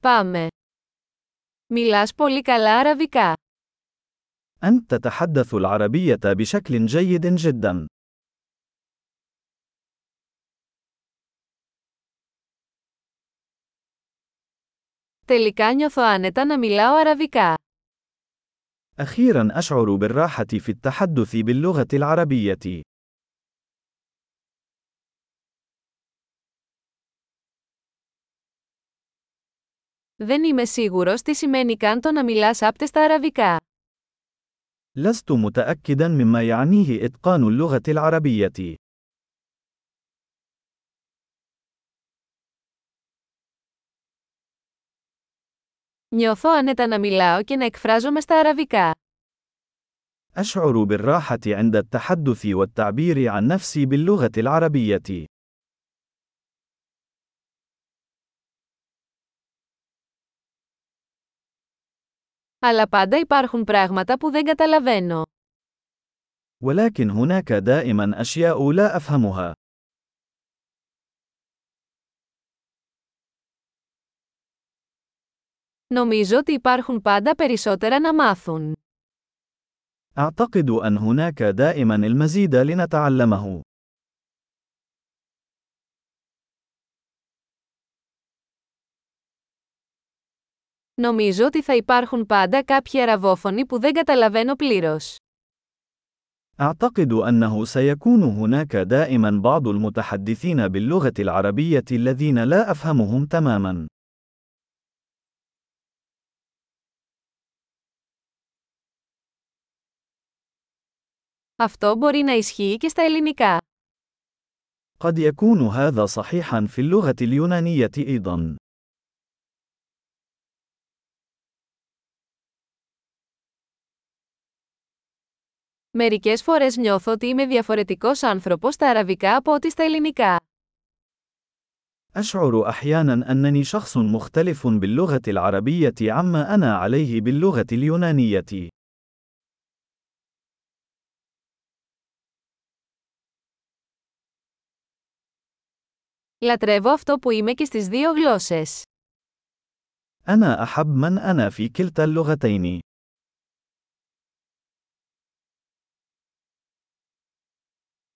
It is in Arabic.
Πάμε. Μιλάς πολύ καλά αραβικά. أنت تتحدث العربية بشكل جيد جدا. Τελικά νιώθω άνετα να μιλάω αραβικά. أخيرا أشعر بالراحة في التحدث باللغة العربية. Δεν είμαι σίγουρος τι σημαίνει καν το να μιλάς άπτεστα αραβικά. لست متأكدا مما يعنيه إتقان اللغة العربية. Νιώθω άνετα να μιλάω και να εκφράζομαι στα αραβικά. أشعر بالراحة عند التحدث والتعبير عن نفسي باللغة العربية. Αλλά πάντα υπάρχουν πράγματα που δεν καταλαβαίνω. ولكن هناك دائما أشياء لا أفهمها. Νομίζω ότι υπάρχουν πάντα περισσότερα να μάθουν. أعتقد أن هناك دائما المزيد لنتعلمه. Νομίζω ότι θα υπάρχουν πάντα κάποιοι αραβόφωνοι που δεν καταλαβαίνω πλήρως. أعتقد أنه سيكون هناك دائما بعض المتحدثين باللغة العربية الذين لا أفهمهم تماما. Αυτό μπορεί να ισχύει και στα ελληνικά. قد يكون هذا صحيحا في اللغة اليونانية أيضا. Μερικές φορές νιώθω ότι είμαι διαφορετικός άνθρωπος στα αραβικά από ότι στα ελληνικά. أشعر أحيانا أنني شخص مختلف باللغة العربية عما أنا عليه باللغة اليونانية. Λατρεύω αυτό που είμαι και στις δύο γλώσσες. أنا أحب من أنا في كلتا اللغتين.